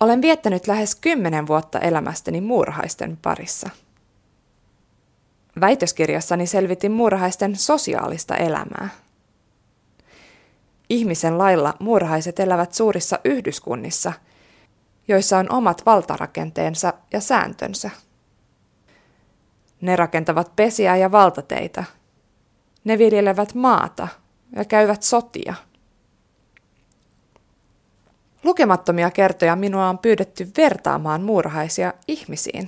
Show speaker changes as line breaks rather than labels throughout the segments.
Olen viettänyt lähes kymmenen vuotta elämästäni muurahaisten parissa. Väitöskirjassani selvitin muurahaisten sosiaalista elämää. Ihmisen lailla muurahaiset elävät suurissa yhdyskunnissa, joissa on omat valtarakenteensa ja sääntönsä. Ne rakentavat pesiä ja valtateitä. Ne viljelevät maata ja käyvät sotia. Lukemattomia kertoja minua on pyydetty vertaamaan muurahaisia ihmisiin.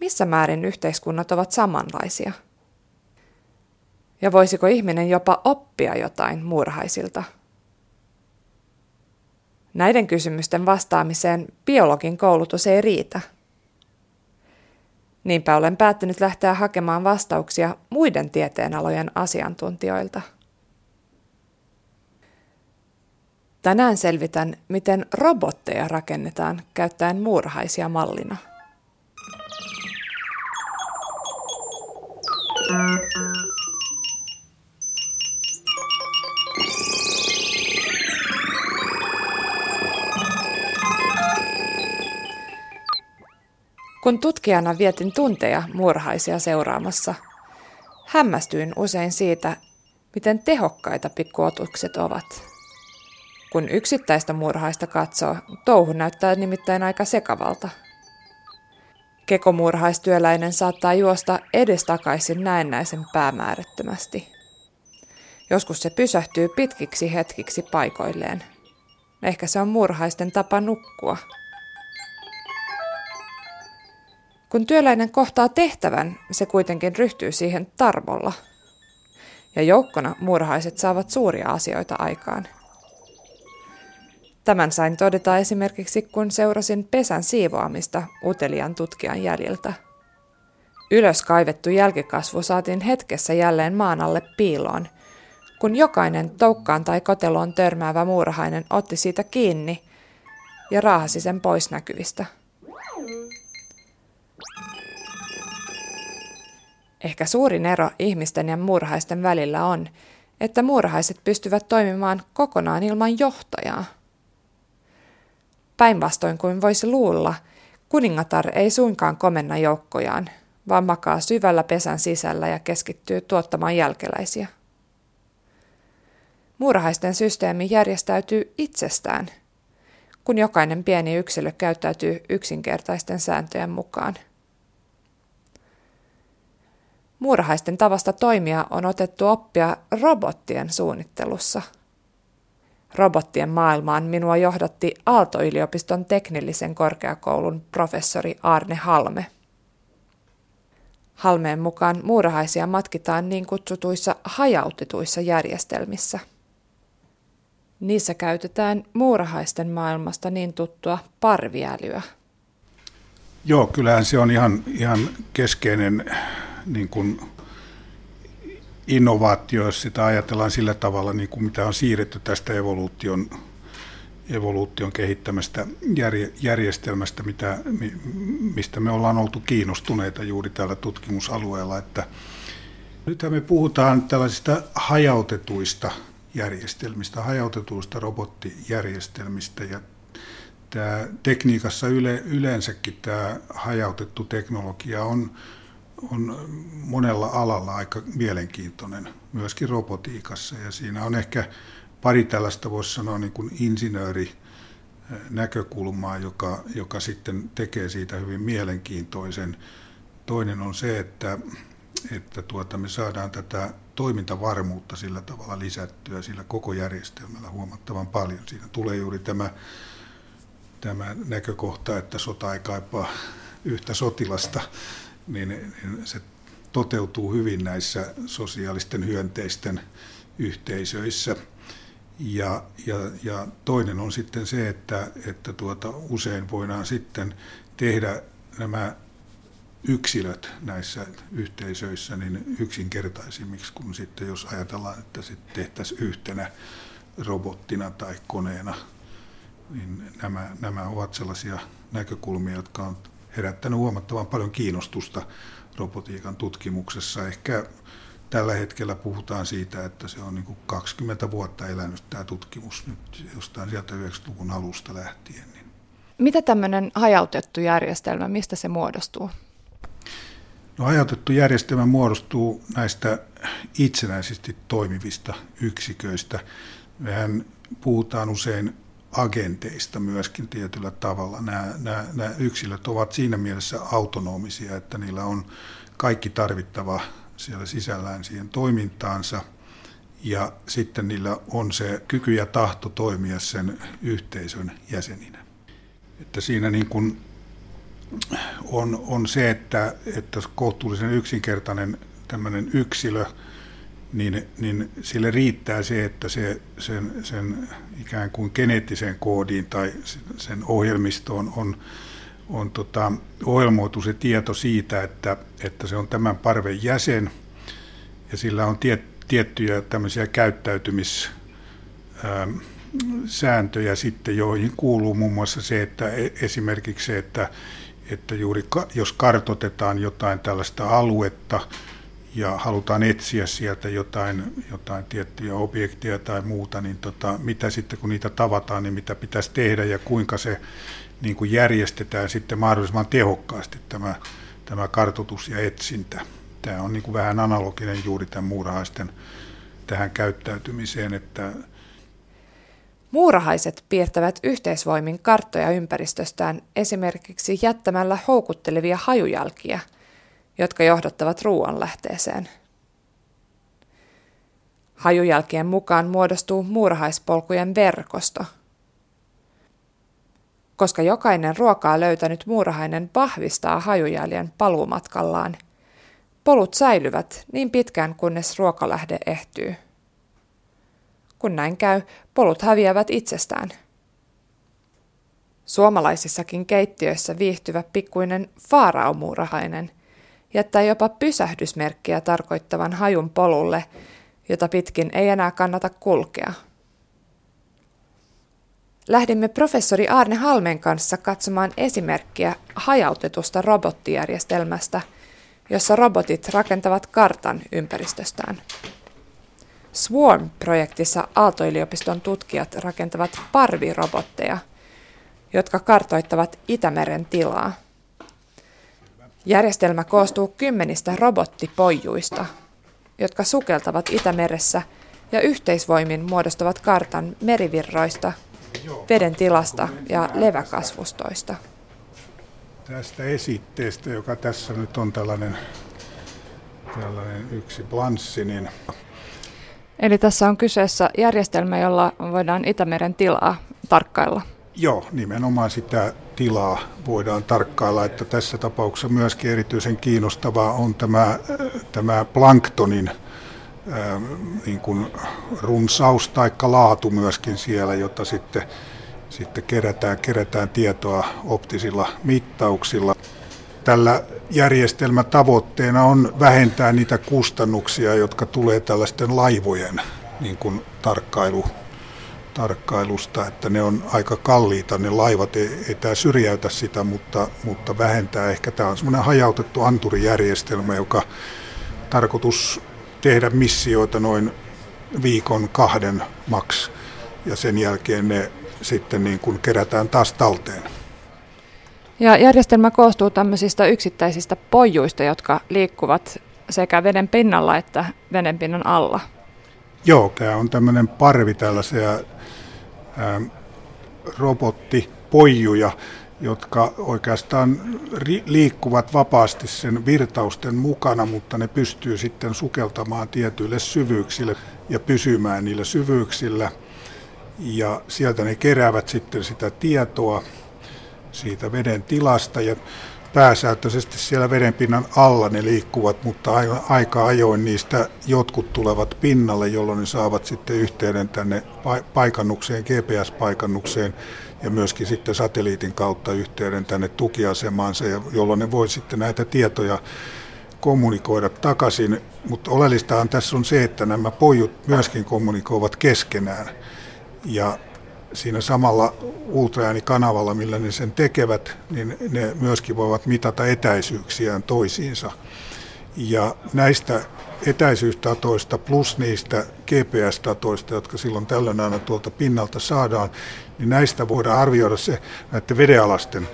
Missä määrin yhteiskunnat ovat samanlaisia? Ja voisiko ihminen jopa oppia jotain muurahaisilta? Näiden kysymysten vastaamiseen biologin koulutus ei riitä. Niinpä olen päättänyt lähteä hakemaan vastauksia muiden tieteenalojen asiantuntijoilta. Tänään selvitän, miten robotteja rakennetaan käyttäen muurahaisia mallina. Kun tutkijana vietin tunteja muurahaisia seuraamassa, hämmästyin usein siitä, miten tehokkaita pikkuotukset ovat. Kun yksittäistä murhaista katsoo, touhu näyttää nimittäin aika sekavalta. Kekomurhaistyöläinen saattaa juosta edestakaisin näennäisen päämäärättömästi. Joskus se pysähtyy pitkiksi hetkiksi paikoilleen. Ehkä se on murhaisten tapa nukkua. Kun työläinen kohtaa tehtävän, se kuitenkin ryhtyy siihen tarmolla. Ja joukkona murhaiset saavat suuria asioita aikaan. Tämän sain todeta esimerkiksi, kun seurasin pesän siivoamista utelian tutkijan jäljiltä. Ylös kaivettu jälkikasvu saatiin hetkessä jälleen maan alle piiloon, kun jokainen toukkaan tai koteloon törmäävä muurahainen otti siitä kiinni ja raahasi sen pois näkyvistä. Ehkä suurin ero ihmisten ja muurahaisten välillä on, että muurahaiset pystyvät toimimaan kokonaan ilman johtajaa. Päinvastoin kuin voisi luulla, kuningatar ei suinkaan komenna joukkojaan, vaan makaa syvällä pesän sisällä ja keskittyy tuottamaan jälkeläisiä. Muurahaisten systeemi järjestäytyy itsestään, kun jokainen pieni yksilö käyttäytyy yksinkertaisten sääntöjen mukaan. Muurahaisten tavasta toimia on otettu oppia robottien suunnittelussa – robottien maailmaan minua johdatti Aalto-yliopiston teknillisen korkeakoulun professori Arne Halme. Halmeen mukaan muurahaisia matkitaan niin kutsutuissa hajautetuissa järjestelmissä. Niissä käytetään muurahaisten maailmasta niin tuttua parviälyä.
Joo, kyllähän se on ihan, ihan keskeinen niin kuin innovaatio, jos sitä ajatellaan sillä tavalla, niin kuin mitä on siirretty tästä evoluution, evoluution kehittämästä järjestelmästä, mitä, mistä me ollaan oltu kiinnostuneita juuri tällä tutkimusalueella. Että nythän me puhutaan tällaisista hajautetuista järjestelmistä, hajautetuista robottijärjestelmistä ja tämä tekniikassa yle, yleensäkin tämä hajautettu teknologia on on monella alalla aika mielenkiintoinen, myöskin robotiikassa. Ja siinä on ehkä pari tällaista, voisi sanoa, niin kuin insinööri näkökulmaa, joka, joka sitten tekee siitä hyvin mielenkiintoisen. Toinen on se, että, että tuota, me saadaan tätä toimintavarmuutta sillä tavalla lisättyä sillä koko järjestelmällä huomattavan paljon. Siinä tulee juuri tämä, tämä näkökohta, että sota ei kaipaa yhtä sotilasta, niin, niin se toteutuu hyvin näissä sosiaalisten hyönteisten yhteisöissä. Ja, ja, ja toinen on sitten se, että, että tuota, usein voidaan sitten tehdä nämä yksilöt näissä yhteisöissä niin yksinkertaisimmiksi kuin sitten jos ajatellaan, että sitten tehtäisiin yhtenä robottina tai koneena. Niin nämä, nämä ovat sellaisia näkökulmia, jotka on herättänyt huomattavan paljon kiinnostusta robotiikan tutkimuksessa. Ehkä tällä hetkellä puhutaan siitä, että se on niin kuin 20 vuotta elänyt tämä tutkimus nyt jostain sieltä 90-luvun alusta lähtien. Niin.
Mitä tämmöinen hajautettu järjestelmä, mistä se muodostuu?
No, hajautettu järjestelmä muodostuu näistä itsenäisesti toimivista yksiköistä. Mehän puhutaan usein agenteista myöskin tietyllä tavalla. Nämä, nämä, nämä yksilöt ovat siinä mielessä autonomisia, että niillä on kaikki tarvittava siellä sisällään siihen toimintaansa ja sitten niillä on se kyky ja tahto toimia sen yhteisön jäseninä. Että siinä niin kuin on, on se, että, että kohtuullisen yksinkertainen tämmöinen yksilö, niin, niin sille riittää se, että se, sen, sen ikään kuin geneettisen koodiin tai sen ohjelmistoon on, on tota, ohjelmoitu se tieto siitä, että, että se on tämän parven jäsen. Ja sillä on tie, tiettyjä tämmöisiä käyttäytymis sääntöjä sitten, joihin kuuluu muun muassa se, että e, esimerkiksi se, että, että juuri jos kartotetaan jotain tällaista aluetta ja halutaan etsiä sieltä jotain, jotain tiettyjä objekteja tai muuta, niin tota, mitä sitten kun niitä tavataan, niin mitä pitäisi tehdä ja kuinka se niin kuin järjestetään sitten mahdollisimman tehokkaasti tämä, tämä kartoitus ja etsintä. Tämä on niin kuin vähän analoginen juuri tämän muurahaisten tähän käyttäytymiseen, että
Muurahaiset piirtävät yhteisvoimin karttoja ympäristöstään esimerkiksi jättämällä houkuttelevia hajujälkiä, jotka johdattavat ruoanlähteeseen. Hajujälkien mukaan muodostuu muurahaispolkujen verkosto. Koska jokainen ruokaa löytänyt muurahainen vahvistaa hajujäljen paluumatkallaan, polut säilyvät niin pitkään kunnes ruokalähde ehtyy. Kun näin käy, polut häviävät itsestään. Suomalaisissakin keittiöissä viihtyvä pikkuinen faaraomuurahainen jättää jopa pysähdysmerkkiä tarkoittavan hajun polulle, jota pitkin ei enää kannata kulkea. Lähdimme professori Arne Halmen kanssa katsomaan esimerkkiä hajautetusta robottijärjestelmästä, jossa robotit rakentavat kartan ympäristöstään. Swarm-projektissa Aalto-yliopiston tutkijat rakentavat parvirobotteja, jotka kartoittavat Itämeren tilaa. Järjestelmä koostuu kymmenistä robottipojuista, jotka sukeltavat Itämeressä ja yhteisvoimin muodostavat kartan merivirroista, veden tilasta ja leväkasvustoista.
Tästä esitteestä, joka tässä nyt on tällainen, tällainen yksi blanssi, niin
Eli tässä on kyseessä järjestelmä, jolla voidaan Itämeren tilaa tarkkailla.
Joo, nimenomaan sitä tilaa voidaan tarkkailla, että tässä tapauksessa myöskin erityisen kiinnostavaa on tämä, tämä planktonin ää, niin kuin runsaus tai laatu myöskin siellä, jota sitten, sitten kerätään, kerätään tietoa optisilla mittauksilla. Tällä järjestelmätavoitteena on vähentää niitä kustannuksia, jotka tulee tällaisten laivojen niin kuin tarkkailu, tarkkailusta, että ne on aika kalliita, ne laivat ei, ei tämä syrjäytä sitä, mutta, mutta vähentää ehkä tämä on semmoinen hajautettu anturijärjestelmä, joka tarkoitus tehdä missioita noin viikon kahden maks ja sen jälkeen ne sitten niin kuin kerätään taas talteen.
Ja järjestelmä koostuu tämmöisistä yksittäisistä pojuista, jotka liikkuvat sekä veden pinnalla että veden pinnan alla.
Joo, tämä on tämmöinen parvi tällaisia ää, robottipojuja, jotka oikeastaan liikkuvat vapaasti sen virtausten mukana, mutta ne pystyy sitten sukeltamaan tietyille syvyyksille ja pysymään niillä syvyyksillä. Ja sieltä ne keräävät sitten sitä tietoa siitä veden tilasta ja pääsääntöisesti siellä vedenpinnan alla ne liikkuvat, mutta aika ajoin niistä jotkut tulevat pinnalle, jolloin ne saavat sitten yhteyden tänne paikannukseen, GPS-paikannukseen ja myöskin sitten satelliitin kautta yhteyden tänne tukiasemaansa, jolloin ne voi sitten näitä tietoja kommunikoida takaisin. Mutta oleellistahan tässä on se, että nämä pojut myöskin kommunikoivat keskenään. Ja siinä samalla ultraäänikanavalla, millä ne sen tekevät, niin ne myöskin voivat mitata etäisyyksiään toisiinsa. Ja näistä etäisyystatoista plus niistä GPS-tatoista, jotka silloin tällöin aina tuolta pinnalta saadaan, niin näistä voidaan arvioida se näiden vedenalasten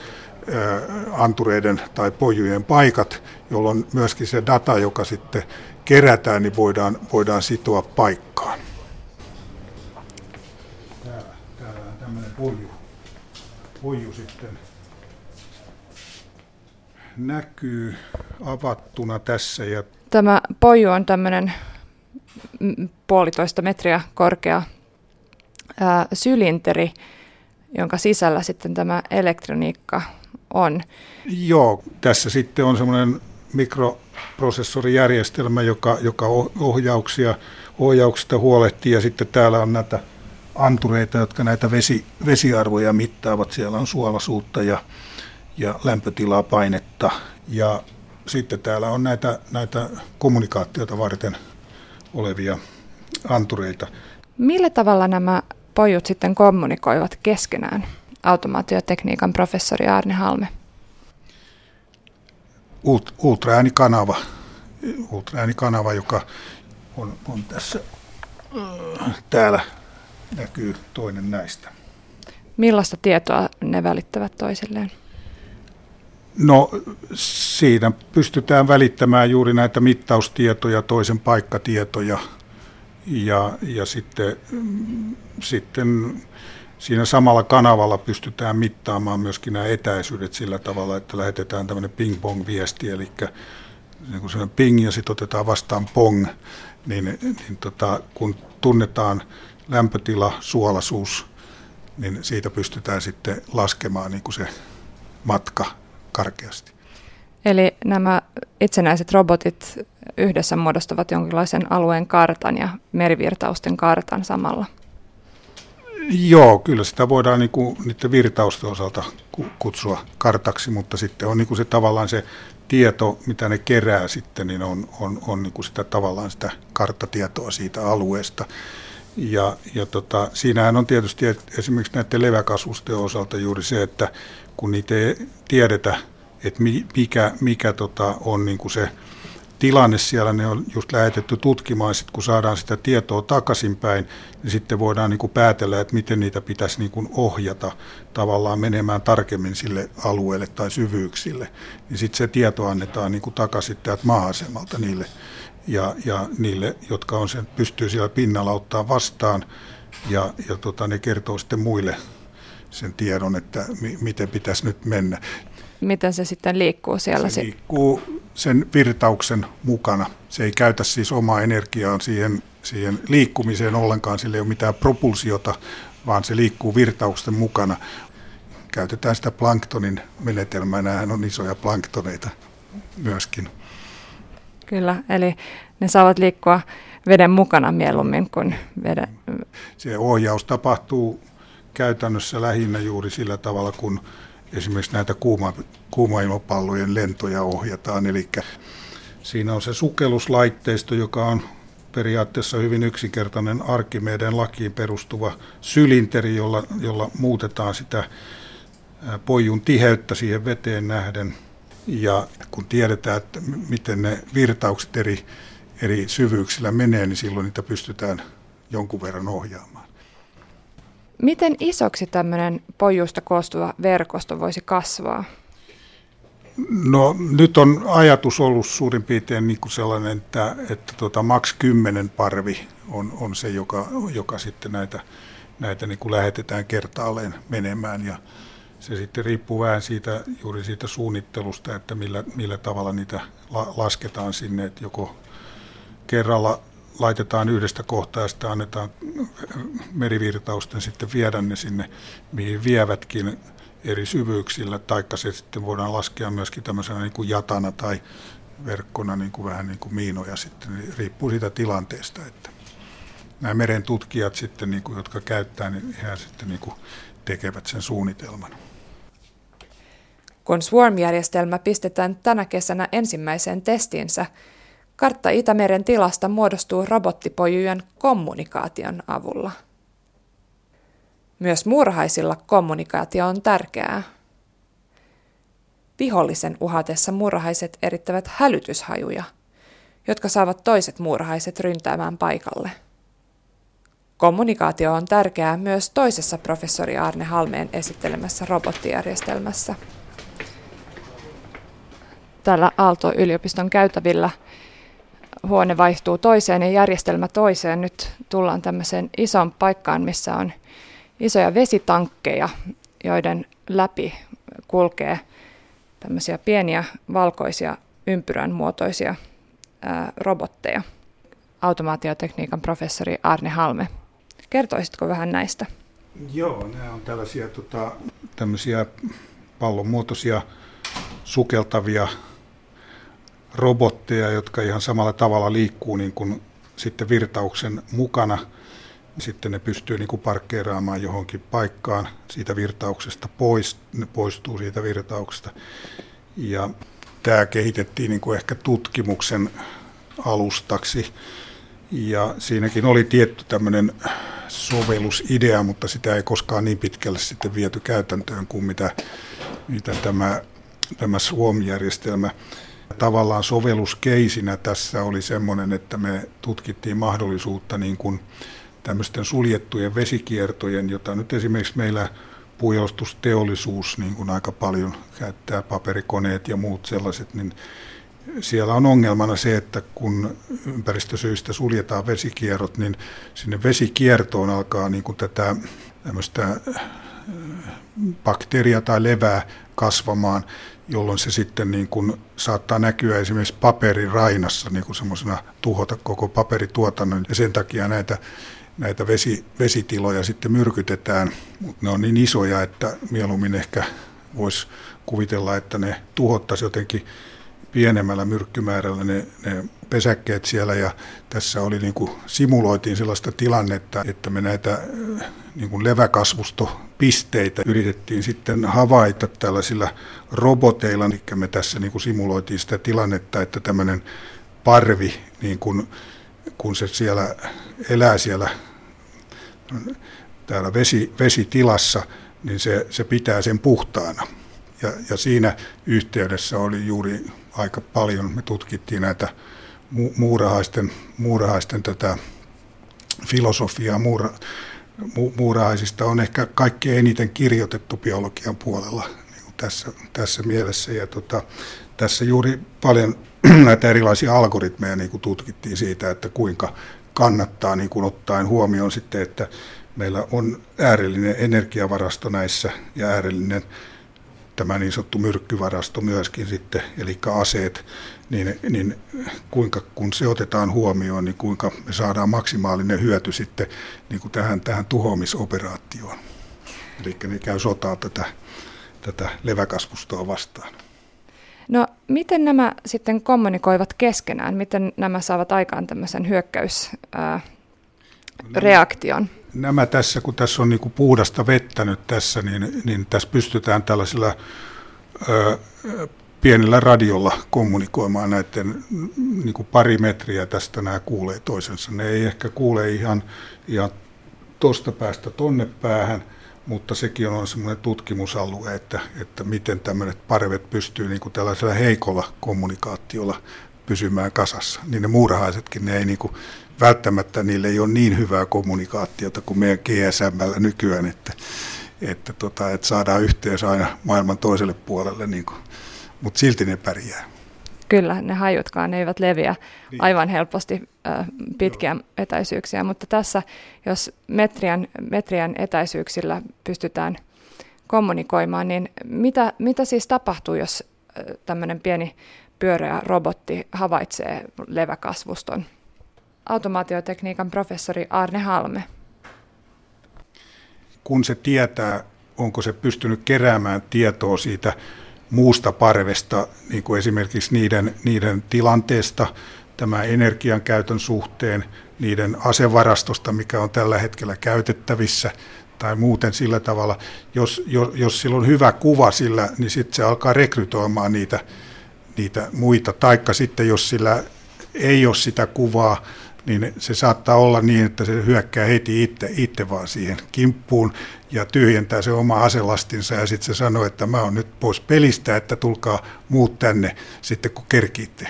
antureiden tai pojujen paikat, jolloin myöskin se data, joka sitten kerätään, niin voidaan, voidaan sitoa paikkaan. Täällä, täällä poju, poju sitten näkyy avattuna tässä. Ja
Tämä poju on tämmöinen puolitoista metriä korkea ää, sylinteri, jonka sisällä sitten tämä elektroniikka on.
Joo, tässä sitten on semmoinen mikroprosessorijärjestelmä, joka, joka ohjauksia, ohjauksista huolehtii ja sitten täällä on näitä antureita, jotka näitä vesi, vesiarvoja mittaavat. Siellä on suolaisuutta ja, ja lämpötilaa, painetta ja sitten täällä on näitä, näitä kommunikaatioita varten olevia antureita.
Millä tavalla nämä pojut sitten kommunikoivat keskenään? Automaatiotekniikan professori Arne Halme.
Ult, ultraäänikanava, ultraäänikanava, joka on, on tässä äh, täällä näkyy toinen näistä.
Millaista tietoa ne välittävät toisilleen?
No siinä pystytään välittämään juuri näitä mittaustietoja, toisen paikkatietoja ja, ja sitten, sitten siinä samalla kanavalla pystytään mittaamaan myöskin nämä etäisyydet sillä tavalla, että lähetetään tämmöinen ping-pong-viesti, eli niin kun se ping ja sitten otetaan vastaan pong, niin, niin tota, kun tunnetaan lämpötila, suolaisuus, niin siitä pystytään sitten laskemaan niin kuin se matka karkeasti.
Eli nämä itsenäiset robotit yhdessä muodostavat jonkinlaisen alueen kartan ja merivirtausten kartan samalla.
Joo, kyllä sitä voidaan niin kuin niiden virtausten osalta kutsua kartaksi, mutta sitten on niin kuin se tavallaan se tieto, mitä ne kerää sitten, niin on, on, on niin kuin sitä tavallaan sitä karttatietoa siitä alueesta. Ja, ja tota, siinähän on tietysti esimerkiksi näiden leväkasvusten osalta juuri se, että kun niitä ei tiedetä, että mikä, mikä tota on niin kuin se tilanne siellä, ne on just lähetetty tutkimaan, sitten kun saadaan sitä tietoa takaisinpäin, niin sitten voidaan niin kuin päätellä, että miten niitä pitäisi niin kuin ohjata tavallaan menemään tarkemmin sille alueelle tai syvyyksille. Niin sitten se tieto annetaan niin kuin takaisin täältä maa-asemalta niille, ja, ja niille, jotka on sen, pystyy siellä pinnalla ottaa vastaan, ja, ja tota, ne kertoo sitten muille sen tiedon, että mi, miten pitäisi nyt mennä.
Miten se sitten liikkuu siellä?
Se liikkuu sen virtauksen mukana. Se ei käytä siis omaa energiaa siihen, siihen liikkumiseen ollenkaan, sillä ei ole mitään propulsiota, vaan se liikkuu virtauksen mukana. Käytetään sitä planktonin menetelmää, nämähän on isoja planktoneita myöskin.
Kyllä, eli ne saavat liikkua veden mukana mieluummin kuin veden.
Se ohjaus tapahtuu käytännössä lähinnä juuri sillä tavalla, kun esimerkiksi näitä kuuma, kuumailmapallojen lentoja ohjataan. Eli siinä on se sukelluslaitteisto, joka on periaatteessa hyvin yksinkertainen Arkimeden lakiin perustuva sylinteri, jolla, jolla muutetaan sitä pojun tiheyttä siihen veteen nähden. Ja kun tiedetään, että miten ne virtaukset eri, eri syvyyksillä menee, niin silloin niitä pystytään jonkun verran ohjaamaan.
Miten isoksi tämmöinen pojuista koostuva verkosto voisi kasvaa?
No nyt on ajatus ollut suurin piirtein niin kuin sellainen, että, että tuota, maks 10 parvi on, on se, joka, joka sitten näitä, näitä niin kuin lähetetään kertaalleen menemään ja se sitten riippuu vähän siitä, juuri siitä suunnittelusta, että millä, millä tavalla niitä la, lasketaan sinne, että joko kerralla laitetaan yhdestä kohtaa ja sitten annetaan merivirtausten sitten viedä ne sinne, mihin vievätkin eri syvyyksillä, taikka se sitten voidaan laskea myöskin tämmöisenä niin kuin jatana tai verkkona niin kuin vähän niin kuin miinoja sitten, niin riippuu siitä tilanteesta, että nämä meren tutkijat sitten, niin kuin, jotka käyttää, niin he sitten niin kuin tekevät sen suunnitelman.
Kun Swarm-järjestelmä pistetään tänä kesänä ensimmäiseen testiinsä, Kartta Itämeren tilasta muodostuu robottipojujen kommunikaation avulla. Myös murhaisilla kommunikaatio on tärkeää. Vihollisen uhatessa murhaiset erittävät hälytyshajuja, jotka saavat toiset muurahaiset ryntäämään paikalle. Kommunikaatio on tärkeää myös toisessa professori Arne Halmeen esittelemässä robottijärjestelmässä. Täällä Aalto-yliopiston käytävillä huone vaihtuu toiseen ja järjestelmä toiseen. Nyt tullaan tämmöiseen isoon paikkaan, missä on isoja vesitankkeja, joiden läpi kulkee tämmöisiä pieniä valkoisia ympyrän muotoisia ää, robotteja. Automaatiotekniikan professori Arne Halme. Kertoisitko vähän näistä?
Joo, nämä on tällaisia tota, tämmöisiä pallonmuotoisia sukeltavia robotteja, jotka ihan samalla tavalla liikkuu niin kuin sitten virtauksen mukana. Sitten ne pystyy niin kuin parkkeeraamaan johonkin paikkaan siitä virtauksesta pois, ne poistuu siitä virtauksesta. Ja tämä kehitettiin niin kuin ehkä tutkimuksen alustaksi. Ja siinäkin oli tietty tämmöinen sovellusidea, mutta sitä ei koskaan niin pitkälle sitten viety käytäntöön kuin mitä, mitä tämä, tämä Suomi-järjestelmä tavallaan sovelluskeisinä tässä oli semmoinen, että me tutkittiin mahdollisuutta niin kuin tämmöisten suljettujen vesikiertojen, jota nyt esimerkiksi meillä pujostusteollisuus niin kuin aika paljon käyttää, paperikoneet ja muut sellaiset, niin siellä on ongelmana se, että kun ympäristösyistä suljetaan vesikierrot, niin sinne vesikiertoon alkaa niin kuin tätä tämmöistä bakteeria tai levää kasvamaan, jolloin se sitten niin kuin saattaa näkyä esimerkiksi paperirainassa niin kuin semmoisena tuhota koko paperituotannon. Ja sen takia näitä, näitä vesi, vesitiloja sitten myrkytetään, mutta ne on niin isoja, että mieluummin ehkä voisi kuvitella, että ne tuhottaisi jotenkin pienemmällä myrkkymäärällä ne, ne pesäkkeet siellä ja tässä oli niin kuin, simuloitiin sellaista tilannetta, että me näitä niin kuin leväkasvustopisteitä yritettiin sitten havaita tällaisilla roboteilla, eli me tässä niin kuin simuloitiin sitä tilannetta, että tämmöinen parvi, niin kuin, kun se siellä elää siellä täällä vesi, vesitilassa, niin se, se pitää sen puhtaana. Ja, ja siinä yhteydessä oli juuri aika paljon, me tutkittiin näitä muurahaisten, muurahaisten tätä filosofiaa. Muura, mu, muurahaisista on ehkä kaikkein eniten kirjoitettu biologian puolella niin tässä, tässä mielessä. Ja tota, tässä juuri paljon näitä erilaisia algoritmeja niin kuin tutkittiin siitä, että kuinka kannattaa niin kuin ottaen huomioon sitten, että meillä on äärellinen energiavarasto näissä ja äärellinen tämä niin sanottu myrkkyvarasto myöskin sitten, eli aseet, niin, niin kuinka, kun se otetaan huomioon, niin kuinka me saadaan maksimaalinen hyöty sitten niin kuin tähän, tähän tuhoamisoperaatioon. Eli ne käy sotaa tätä, tätä leväkasvustoa vastaan.
No miten nämä sitten kommunikoivat keskenään? Miten nämä saavat aikaan tämmöisen hyökkäysreaktion?
nämä tässä, kun tässä on niin kuin puhdasta vettä nyt tässä, niin, niin tässä pystytään tällaisilla ö, pienellä radiolla kommunikoimaan näiden niin kuin pari metriä tästä nämä kuulee toisensa. Ne ei ehkä kuule ihan, ihan tuosta päästä tonne päähän, mutta sekin on semmoinen tutkimusalue, että, että miten tämmöiset parvet pystyy niin kuin tällaisella heikolla kommunikaatiolla pysymään kasassa. Niin ne muurahaisetkin, ne ei niin kuin välttämättä niille ei ole niin hyvää kommunikaatiota kuin meidän GSMllä nykyään, että, että, tota, että saadaan yhteys aina maailman toiselle puolelle, niin kuin, mutta silti ne pärjää.
Kyllä, ne hajutkaan ne eivät leviä niin. aivan helposti äh, pitkiä Joo. etäisyyksiä, mutta tässä, jos metrian, metrian etäisyyksillä pystytään kommunikoimaan, niin mitä, mitä siis tapahtuu, jos tämmöinen pieni pyöreä robotti havaitsee leväkasvuston? automaatiotekniikan professori Arne Halme.
Kun se tietää, onko se pystynyt keräämään tietoa siitä muusta parvesta, niin kuin esimerkiksi niiden, niiden tilanteesta, tämä energian käytön suhteen, niiden asevarastosta, mikä on tällä hetkellä käytettävissä, tai muuten sillä tavalla, jos, jos, jos sillä on hyvä kuva sillä, niin sitten se alkaa rekrytoimaan niitä, niitä muita, taikka sitten jos sillä ei ole sitä kuvaa, niin se saattaa olla niin, että se hyökkää heti itse, itse vaan siihen kimppuun ja tyhjentää se oma aselastinsa ja sitten se sanoo, että mä oon nyt pois pelistä, että tulkaa muut tänne sitten kun kerkiitte.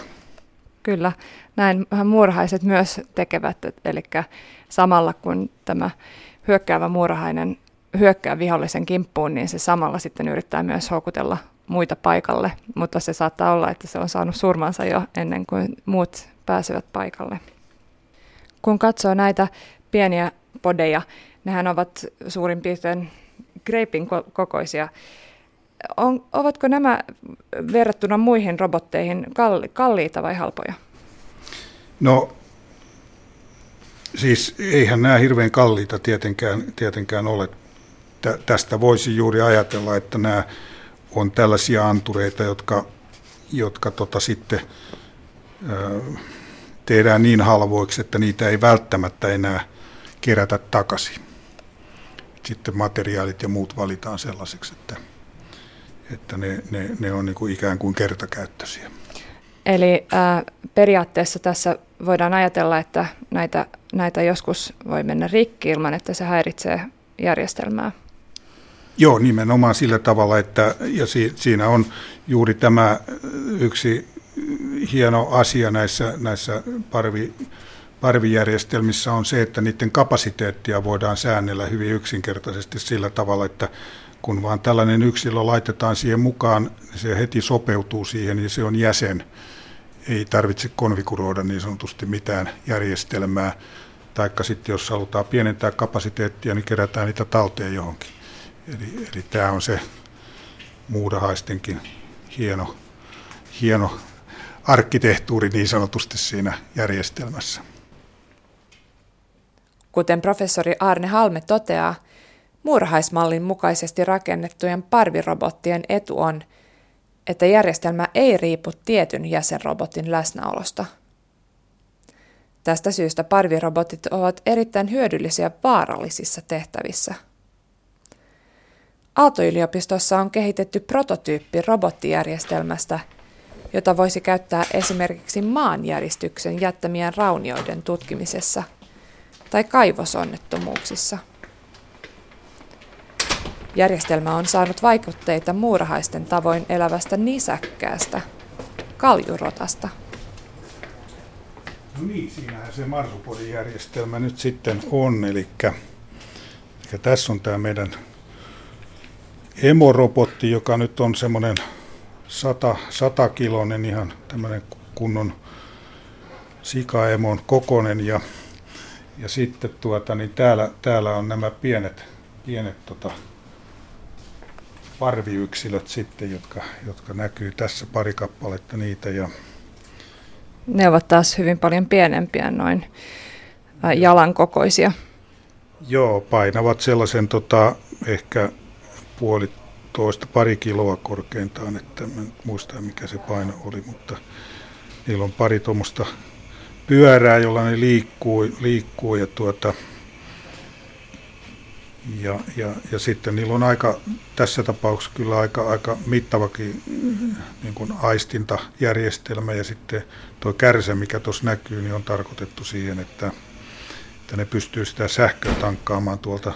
Kyllä. näin muurahaiset myös tekevät, eli samalla kun tämä hyökkäävä muurahainen hyökkää vihollisen kimppuun, niin se samalla sitten yrittää myös houkutella muita paikalle, mutta se saattaa olla, että se on saanut surmansa jo ennen kuin muut pääsevät paikalle. Kun katsoo näitä pieniä podeja, nehän ovat suurin piirtein greipin kokoisia. On, ovatko nämä verrattuna muihin robotteihin kalli, kalliita vai halpoja?
No siis eihän nämä hirveän kalliita tietenkään, tietenkään ole. Tästä voisi juuri ajatella, että nämä on tällaisia antureita, jotka, jotka tota sitten ö, tehdään niin halvoiksi, että niitä ei välttämättä enää kerätä takaisin. Sitten materiaalit ja muut valitaan sellaiseksi, että, että ne, ne, ne on niin kuin ikään kuin kertakäyttöisiä.
Eli ää, periaatteessa tässä voidaan ajatella, että näitä, näitä joskus voi mennä rikki ilman, että se häiritsee järjestelmää.
Joo, nimenomaan sillä tavalla, että ja si, siinä on juuri tämä yksi hieno asia näissä, näissä parvi, parvijärjestelmissä on se, että niiden kapasiteettia voidaan säännellä hyvin yksinkertaisesti sillä tavalla, että kun vaan tällainen yksilö laitetaan siihen mukaan, niin se heti sopeutuu siihen ja se on jäsen. Ei tarvitse konfiguroida niin sanotusti mitään järjestelmää. Taikka sitten jos halutaan pienentää kapasiteettia, niin kerätään niitä talteen johonkin. Eli, eli tämä on se muudahaistenkin hieno, hieno arkkitehtuuri niin sanotusti siinä järjestelmässä.
Kuten professori Arne Halme toteaa, muurahaismallin mukaisesti rakennettujen parvirobottien etu on, että järjestelmä ei riipu tietyn jäsenrobotin läsnäolosta. Tästä syystä parvirobotit ovat erittäin hyödyllisiä vaarallisissa tehtävissä – Aalto-yliopistossa on kehitetty prototyyppi robottijärjestelmästä, jota voisi käyttää esimerkiksi maanjäristyksen jättämien raunioiden tutkimisessa tai kaivosonnettomuuksissa. Järjestelmä on saanut vaikutteita muurahaisten tavoin elävästä nisäkkäästä, kaljurotasta.
No niin, siinähän se marsupodin järjestelmä nyt sitten on, eli, eli tässä on tämä meidän emorobotti, joka nyt on semmoinen 100, 100 kilonen ihan tämmöinen kunnon sikaemon kokonen ja, ja sitten tuota, niin täällä, täällä on nämä pienet, pienet tota, parviyksilöt sitten, jotka, jotka näkyy tässä pari kappaletta niitä. Ja...
Ne ovat taas hyvin paljon pienempiä, noin jalan kokoisia.
Joo, painavat sellaisen tota, ehkä puolitoista pari kiloa korkeintaan, että en muista mikä se paino oli, mutta niillä on pari tuommoista pyörää, jolla ne liikkuu, liikkuu ja, tuota, ja, ja, ja sitten niillä on aika, tässä tapauksessa kyllä aika, aika mittavakin niin kuin aistintajärjestelmä ja sitten tuo kärsä, mikä tuossa näkyy, niin on tarkoitettu siihen, että, että ne pystyy sitä sähköä tankkaamaan tuolta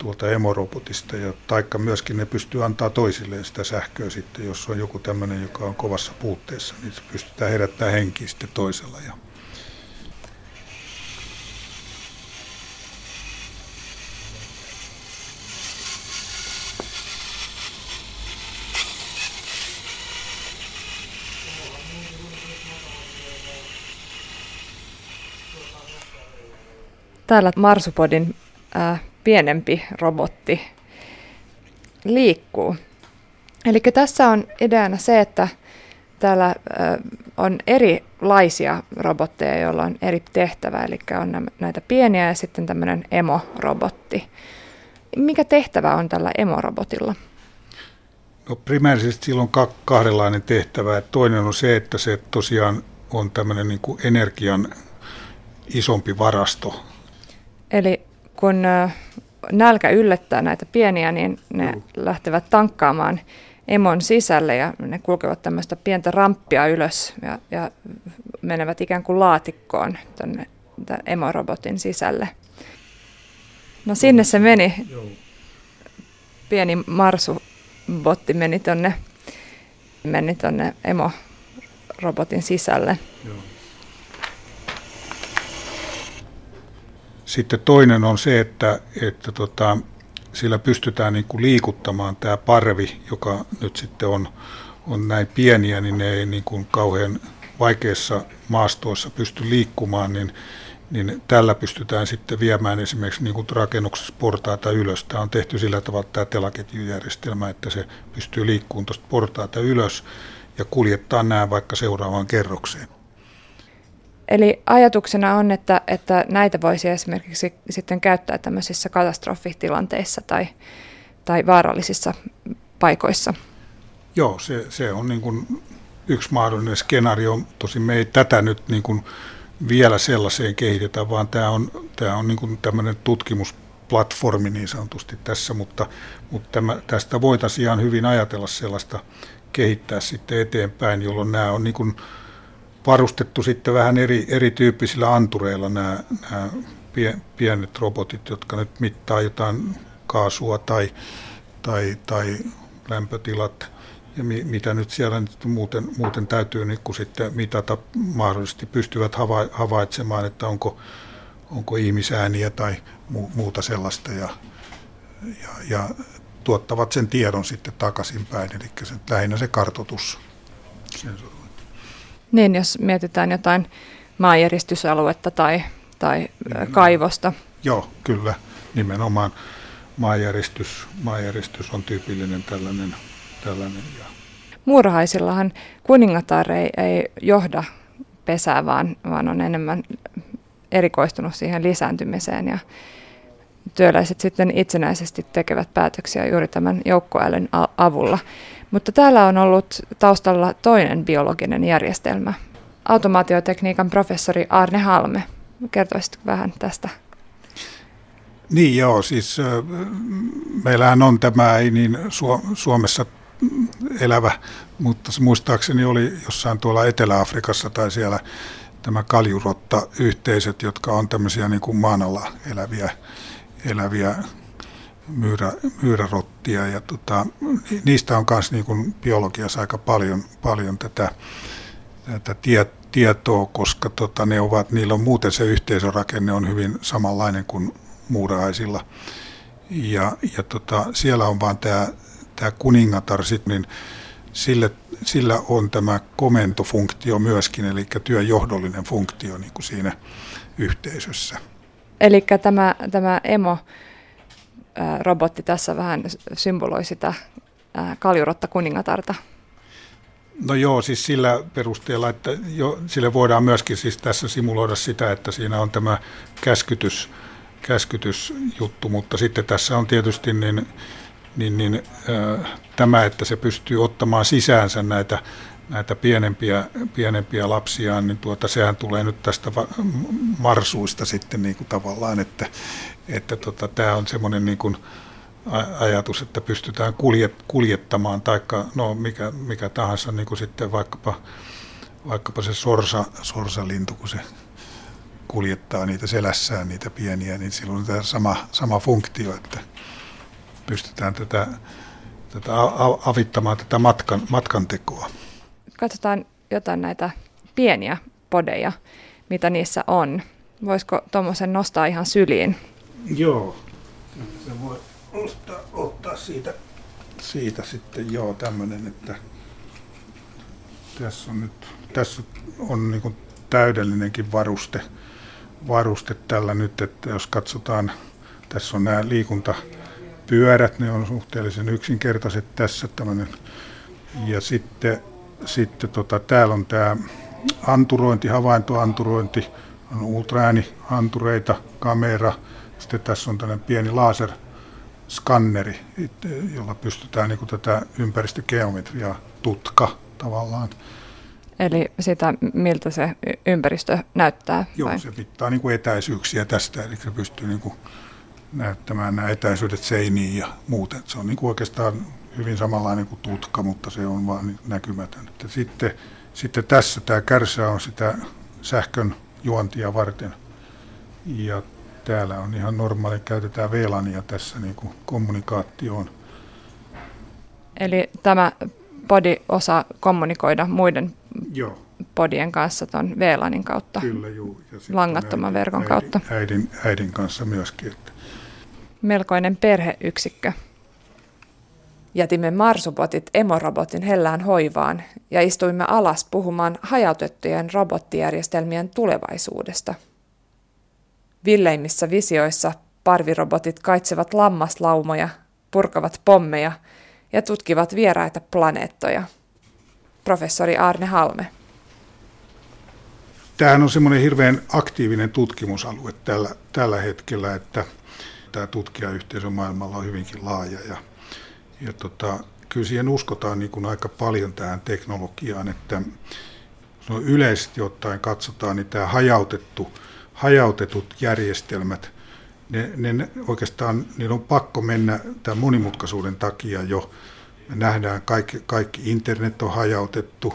tuolta emorobotista, ja taikka myöskin ne pystyy antaa toisilleen sitä sähköä sitten, jos on joku tämmöinen, joka on kovassa puutteessa, niin se pystytään herättämään henkiä sitten toisella. Ja
Täällä Marsupodin äh, pienempi robotti liikkuu. Eli tässä on ideana se, että täällä on erilaisia robotteja, joilla on eri tehtävä, eli on näitä pieniä ja sitten tämmöinen emorobotti. Mikä tehtävä on tällä emorobotilla?
No primäärisesti sillä on kahdenlainen tehtävä. Toinen on se, että se tosiaan on tämmöinen niin kuin energian isompi varasto.
Eli kun nälkä yllättää näitä pieniä, niin ne mm. lähtevät tankkaamaan emon sisälle ja ne kulkevat tämmöistä pientä ramppia ylös ja, ja menevät ikään kuin laatikkoon tuonne emorobotin sisälle. No sinne se meni. Pieni marsubotti meni tuonne meni tonne emorobotin sisälle. Joo.
Sitten toinen on se, että, että tota, sillä pystytään niin kuin liikuttamaan tämä parvi, joka nyt sitten on, on näin pieniä, niin ne ei niin kuin kauhean vaikeissa maastoissa pysty liikkumaan, niin, niin tällä pystytään sitten viemään esimerkiksi niin kuin rakennuksessa portaita ylös. Tämä on tehty sillä tavalla tämä telaketjujärjestelmä, että se pystyy liikkumaan tuosta portaita ylös ja kuljettaa nämä vaikka seuraavaan kerrokseen.
Eli ajatuksena on, että, että näitä voisi esimerkiksi sitten käyttää tämmöisissä katastrofitilanteissa tai, tai vaarallisissa paikoissa.
Joo, se, se on niin kuin yksi mahdollinen skenaario. Tosin me ei tätä nyt niin kuin vielä sellaiseen kehitetä, vaan tämä on, tämä on niin kuin tämmöinen tutkimusplatformi niin sanotusti tässä, mutta, mutta tämä, tästä voitaisiin ihan hyvin ajatella sellaista kehittää sitten eteenpäin, jolloin nämä on niin kuin varustettu sitten vähän eri, erityyppisillä antureilla nämä, nämä pienet robotit, jotka nyt mittaa jotain kaasua tai, tai, tai lämpötilat ja mi, mitä nyt siellä nyt muuten, muuten täytyy niin kuin sitten mitata mahdollisesti pystyvät hava, havaitsemaan, että onko, onko ihmisääniä tai mu, muuta sellaista ja, ja, ja tuottavat sen tiedon sitten takaisinpäin, eli se, lähinnä se kartotus.
Niin, jos mietitään jotain maanjäristysaluetta tai, tai kaivosta.
Joo, kyllä. Nimenomaan maanjäristys, maanjäristys on tyypillinen tällainen. tällainen ja.
Muurahaisillahan kuningatar ei, ei johda pesää, vaan, vaan on enemmän erikoistunut siihen lisääntymiseen ja työläiset sitten itsenäisesti tekevät päätöksiä juuri tämän joukkoälyn avulla. Mutta täällä on ollut taustalla toinen biologinen järjestelmä. Automaatiotekniikan professori Arne Halme. Kertoisitko vähän tästä?
Niin joo, siis meillähän on tämä ei niin Suomessa elävä, mutta se muistaakseni oli jossain tuolla Etelä-Afrikassa tai siellä tämä kaljurotta-yhteisöt, jotka on tämmöisiä niin kuin maan alla eläviä, eläviä myyrä, myyrärottia ja tota, niistä on myös niin biologiassa aika paljon, paljon tätä, tätä tie, tietoa, koska tota, ne ovat, niillä on muuten se yhteisörakenne on hyvin samanlainen kuin muurahaisilla. Ja, ja tota, siellä on vaan tämä, tämä kuningatar, sit, niin sille, sillä on tämä komentofunktio myöskin, eli työjohdollinen funktio niin kuin siinä yhteisössä.
Eli tämä, tämä emo robotti tässä vähän symboloi sitä kaljurotta kuningatarta.
No joo, siis sillä perusteella, että jo, sille voidaan myöskin siis tässä simuloida sitä, että siinä on tämä käskytys, käskytysjuttu, mutta sitten tässä on tietysti niin, niin, niin, äh, tämä, että se pystyy ottamaan sisäänsä näitä, näitä pienempiä, pienempiä lapsiaan, niin tuota, sehän tulee nyt tästä marsuista sitten niin kuin tavallaan, että, että tota, tämä on semmoinen niin kuin ajatus, että pystytään kuljet, kuljettamaan, tai no, mikä, mikä tahansa, niin kuin sitten vaikkapa, vaikkapa se sorsa, sorsalintu, kun se kuljettaa niitä selässään, niitä pieniä, niin silloin on tämä sama, sama funktio, että pystytään tätä, tätä avittamaan tätä matkan, matkan tekoa.
Katsotaan jotain näitä pieniä podeja, mitä niissä on. Voisiko tuommoisen nostaa ihan syliin?
Joo, se voi ottaa, ottaa siitä, siitä sitten joo tämmöinen, että tässä on nyt tässä on niin täydellinenkin varuste, varuste tällä nyt, että jos katsotaan, tässä on nämä liikuntapyörät, ne on suhteellisen yksinkertaiset tässä tämmöinen. Ja sitten, sitten tota, täällä on tämä anturointi, havaintoanturointi, on ultraääniantureita, kamera, sitten tässä on tällainen pieni laserskanneri, jolla pystytään niin kuin tätä ympäristögeometriaa tutka tavallaan.
Eli sitä, miltä se ympäristö näyttää?
Joo, vai? se mittaa niin kuin etäisyyksiä tästä, eli se pystyy niin kuin näyttämään nämä etäisyydet seiniin ja muuten. Se on niin kuin oikeastaan hyvin samanlainen kuin tutka, mutta se on vain näkymätön. Sitten, sitten tässä tämä kärsä on sitä sähkön juontia varten. Ja täällä on ihan normaali, käytetään VLANia tässä niin kuin kommunikaatioon.
Eli tämä podi osaa kommunikoida muiden
Joo.
podien kanssa tuon VLANin kautta,
Kyllä, juu.
Ja langattoman äidin, verkon
äidin,
kautta.
Äidin, äidin kanssa myöskin. Että.
Melkoinen perheyksikkö. Jätimme marsupotit emorobotin hellään hoivaan ja istuimme alas puhumaan hajautettujen robottijärjestelmien tulevaisuudesta. Villeimmissä visioissa parvirobotit kaitsevat lammaslaumoja, purkavat pommeja ja tutkivat vieraita planeettoja. Professori Arne Halme.
Tämähän on semmoinen hirveän aktiivinen tutkimusalue tällä, tällä hetkellä, että tämä tutkijayhteisö maailmalla on hyvinkin laaja ja ja tota, kyllä siihen uskotaan niin kuin aika paljon tähän teknologiaan, että no yleisesti ottaen katsotaan, niin tämä hajautettu, hajautetut järjestelmät, ne, ne oikeastaan niillä on pakko mennä tämän monimutkaisuuden takia jo. Me nähdään, kaikki, kaikki internet on hajautettu,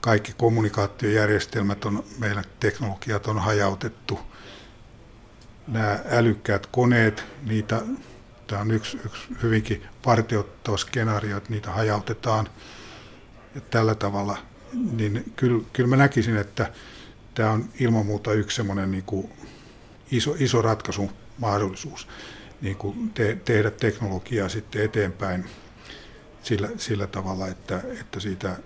kaikki kommunikaatiojärjestelmät on, meillä teknologiat on hajautettu. Nämä älykkäät koneet, niitä Tämä on yksi, yksi hyvinkin partioittava skenaario, että niitä hajautetaan ja tällä tavalla. Niin kyllä, kyllä mä näkisin, että tämä on ilman muuta yksi semmoinen niin kuin iso, iso ratkaisun mahdollisuus niin kuin te, tehdä teknologiaa sitten eteenpäin sillä, sillä tavalla, että, että siitä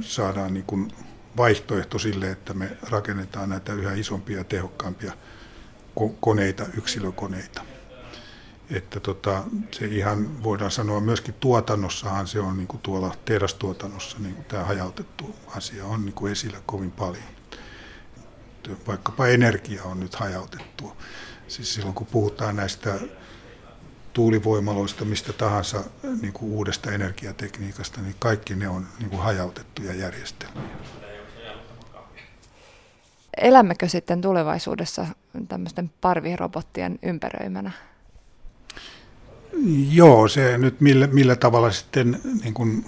saadaan niin kuin vaihtoehto sille, että me rakennetaan näitä yhä isompia ja tehokkaampia koneita, yksilökoneita että tota, se ihan voidaan sanoa myöskin tuotannossahan se on niin kuin tuolla terästuotannossa niin kuin tämä hajautettu asia on niin kuin esillä kovin paljon. Vaikkapa energia on nyt hajautettu. Siis silloin kun puhutaan näistä tuulivoimaloista, mistä tahansa niin kuin uudesta energiatekniikasta, niin kaikki ne on niin kuin hajautettuja järjestelmiä.
Elämmekö sitten tulevaisuudessa tämmöisten parvirobottien ympäröimänä?
Joo, se nyt millä, millä tavalla sitten niin kuin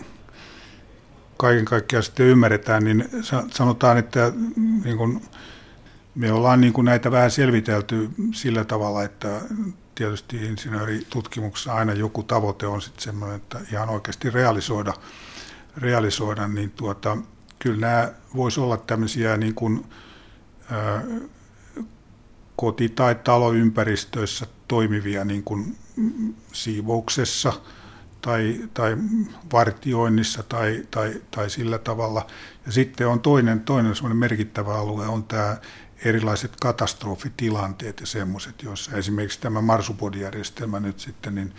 kaiken kaikkiaan sitten ymmärretään, niin sanotaan, että niin kuin me ollaan niin kuin näitä vähän selvitelty sillä tavalla, että tietysti insinööritutkimuksessa aina joku tavoite on sitten semmoinen, että ihan oikeasti realisoida, realisoida niin tuota, kyllä nämä voisi olla tämmöisiä niin kuin, ää, koti- tai taloympäristöissä toimivia niin kuin siivouksessa tai, tai vartioinnissa tai, tai, tai sillä tavalla. Ja sitten on toinen, toinen merkittävä alue on tämä erilaiset katastrofitilanteet ja semmoiset, joissa esimerkiksi tämä marsupodijärjestelmä nyt sitten niin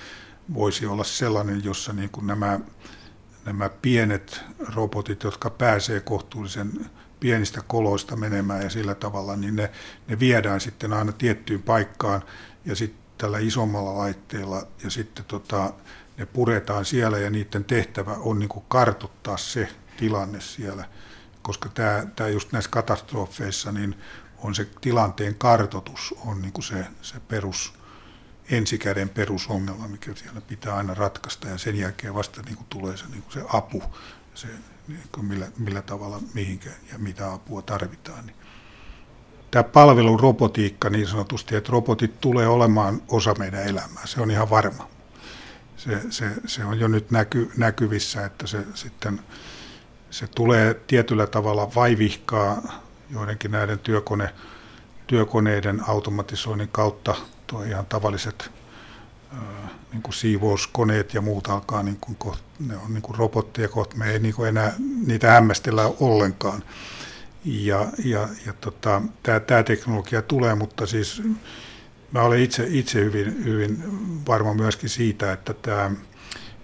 voisi olla sellainen, jossa niin kuin nämä, nämä pienet robotit, jotka pääsee kohtuullisen pienistä koloista menemään ja sillä tavalla, niin ne, ne viedään sitten aina tiettyyn paikkaan ja sitten tällä isommalla laitteella ja sitten tota, ne puretaan siellä ja niiden tehtävä on niin kuin kartuttaa se tilanne siellä, koska tämä, tämä just näissä katastrofeissa niin on se tilanteen kartotus on niin kuin se, se perus, ensikäden perusongelma, mikä siellä pitää aina ratkaista ja sen jälkeen vasta niin kuin tulee se, niin kuin se apu, se, niin kuin millä, millä tavalla, mihinkä ja mitä apua tarvitaan. Niin tämä palvelurobotiikka niin sanotusti, että robotit tulee olemaan osa meidän elämää. Se on ihan varma. Se, se, se on jo nyt näky, näkyvissä, että se sitten se tulee tietyllä tavalla vaivihkaa joidenkin näiden työkone, työkoneiden automatisoinnin kautta. Tuo ihan tavalliset niin kuin siivouskoneet ja muut alkaa, niin kuin, ne on niin kuin robotteja kohta, me ei niin kuin enää niitä hämmästellä ollenkaan. Ja, ja, ja tota, tämä teknologia tulee, mutta siis mä olen itse, itse hyvin, hyvin varma myöskin siitä, että, tämä,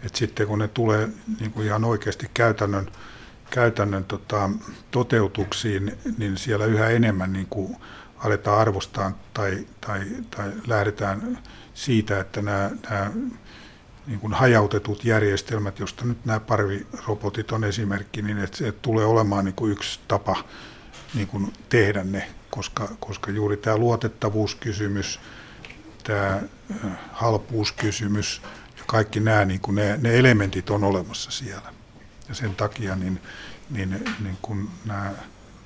että sitten kun ne tulee niin kuin ihan oikeasti käytännön, käytännön tota, toteutuksiin, niin siellä yhä enemmän niin kuin aletaan arvostaa tai, tai, tai lähdetään siitä, että nämä niin kuin hajautetut järjestelmät, josta nyt nämä parvirobotit on esimerkki, niin että se tulee olemaan niin kuin yksi tapa niin kuin tehdä ne, koska, koska juuri tämä luotettavuuskysymys, tämä halpuuskysymys ja kaikki nämä, niin kuin ne, ne elementit on olemassa siellä. Ja sen takia niin, niin, niin kun nämä,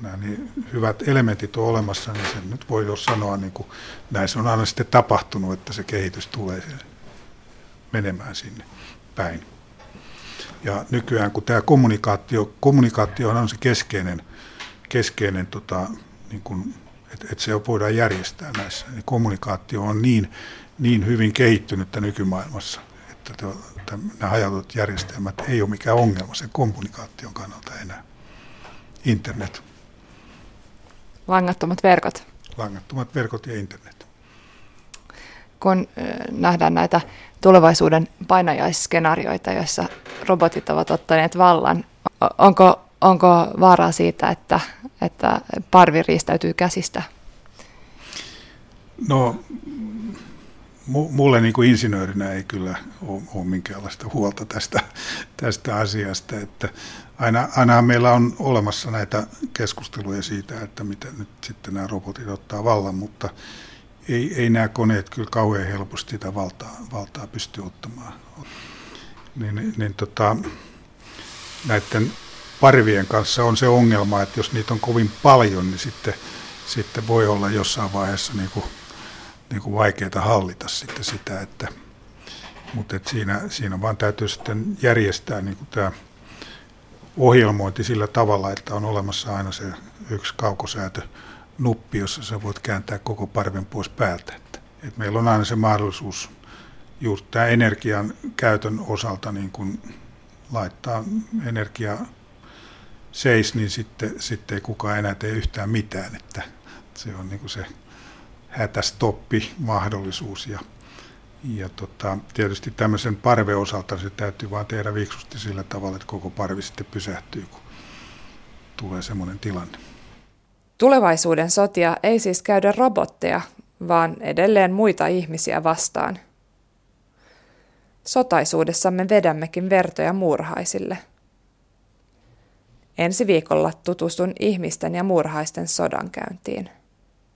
nämä niin hyvät elementit on olemassa, niin sen nyt voi jo sanoa, niin kuin näissä on aina sitten tapahtunut, että se kehitys tulee menemään sinne päin. Ja nykyään, kun tämä kommunikaatio, kommunikaatio on se keskeinen, keskeinen tota, niin että et se voidaan järjestää näissä, niin kommunikaatio on niin, niin hyvin kehittynyttä nykymaailmassa, että to, nämä hajautetut järjestelmät ei ole mikään ongelma sen kommunikaation kannalta enää. Internet.
Langattomat verkot.
Langattomat verkot ja internet.
Kun nähdään näitä tulevaisuuden painajaisskenaarioita, joissa robotit ovat ottaneet vallan, onko, onko vaaraa siitä, että, että parvi riistäytyy käsistä?
No mulle niin kuin insinöörinä ei kyllä ole, ole minkäänlaista huolta tästä, tästä asiasta, että aina, aina meillä on olemassa näitä keskusteluja siitä, että miten nyt sitten nämä robotit ottaa vallan, mutta ei, ei nämä koneet kyllä kauhean helposti sitä valtaa, valtaa pysty ottamaan. Niin, niin, tota, näiden parvien kanssa on se ongelma, että jos niitä on kovin paljon, niin sitten, sitten voi olla jossain vaiheessa niin kuin niin kuin vaikeaa hallita sitten sitä, että, mutta että siinä, siinä vaan täytyy sitten järjestää niin kuin tämä ohjelmointi sillä tavalla, että on olemassa aina se yksi kaukosäätö nuppi, jossa sä voit kääntää koko parven pois päältä. Että, että meillä on aina se mahdollisuus juuri tämä energian käytön osalta niin kun laittaa energia seis, niin sitten, sitten ei kukaan enää tee yhtään mitään. Että se on niin se hätästoppi-mahdollisuus. Ja, ja tota, tietysti tämmöisen parven osalta se täytyy vaan tehdä viksusti sillä tavalla, että koko parvi sitten pysähtyy, kun tulee semmoinen tilanne.
Tulevaisuuden sotia ei siis käydä robotteja, vaan edelleen muita ihmisiä vastaan. Sotaisuudessamme vedämmekin vertoja muurhaisille. Ensi viikolla tutustun ihmisten ja muurhaisten sodankäyntiin.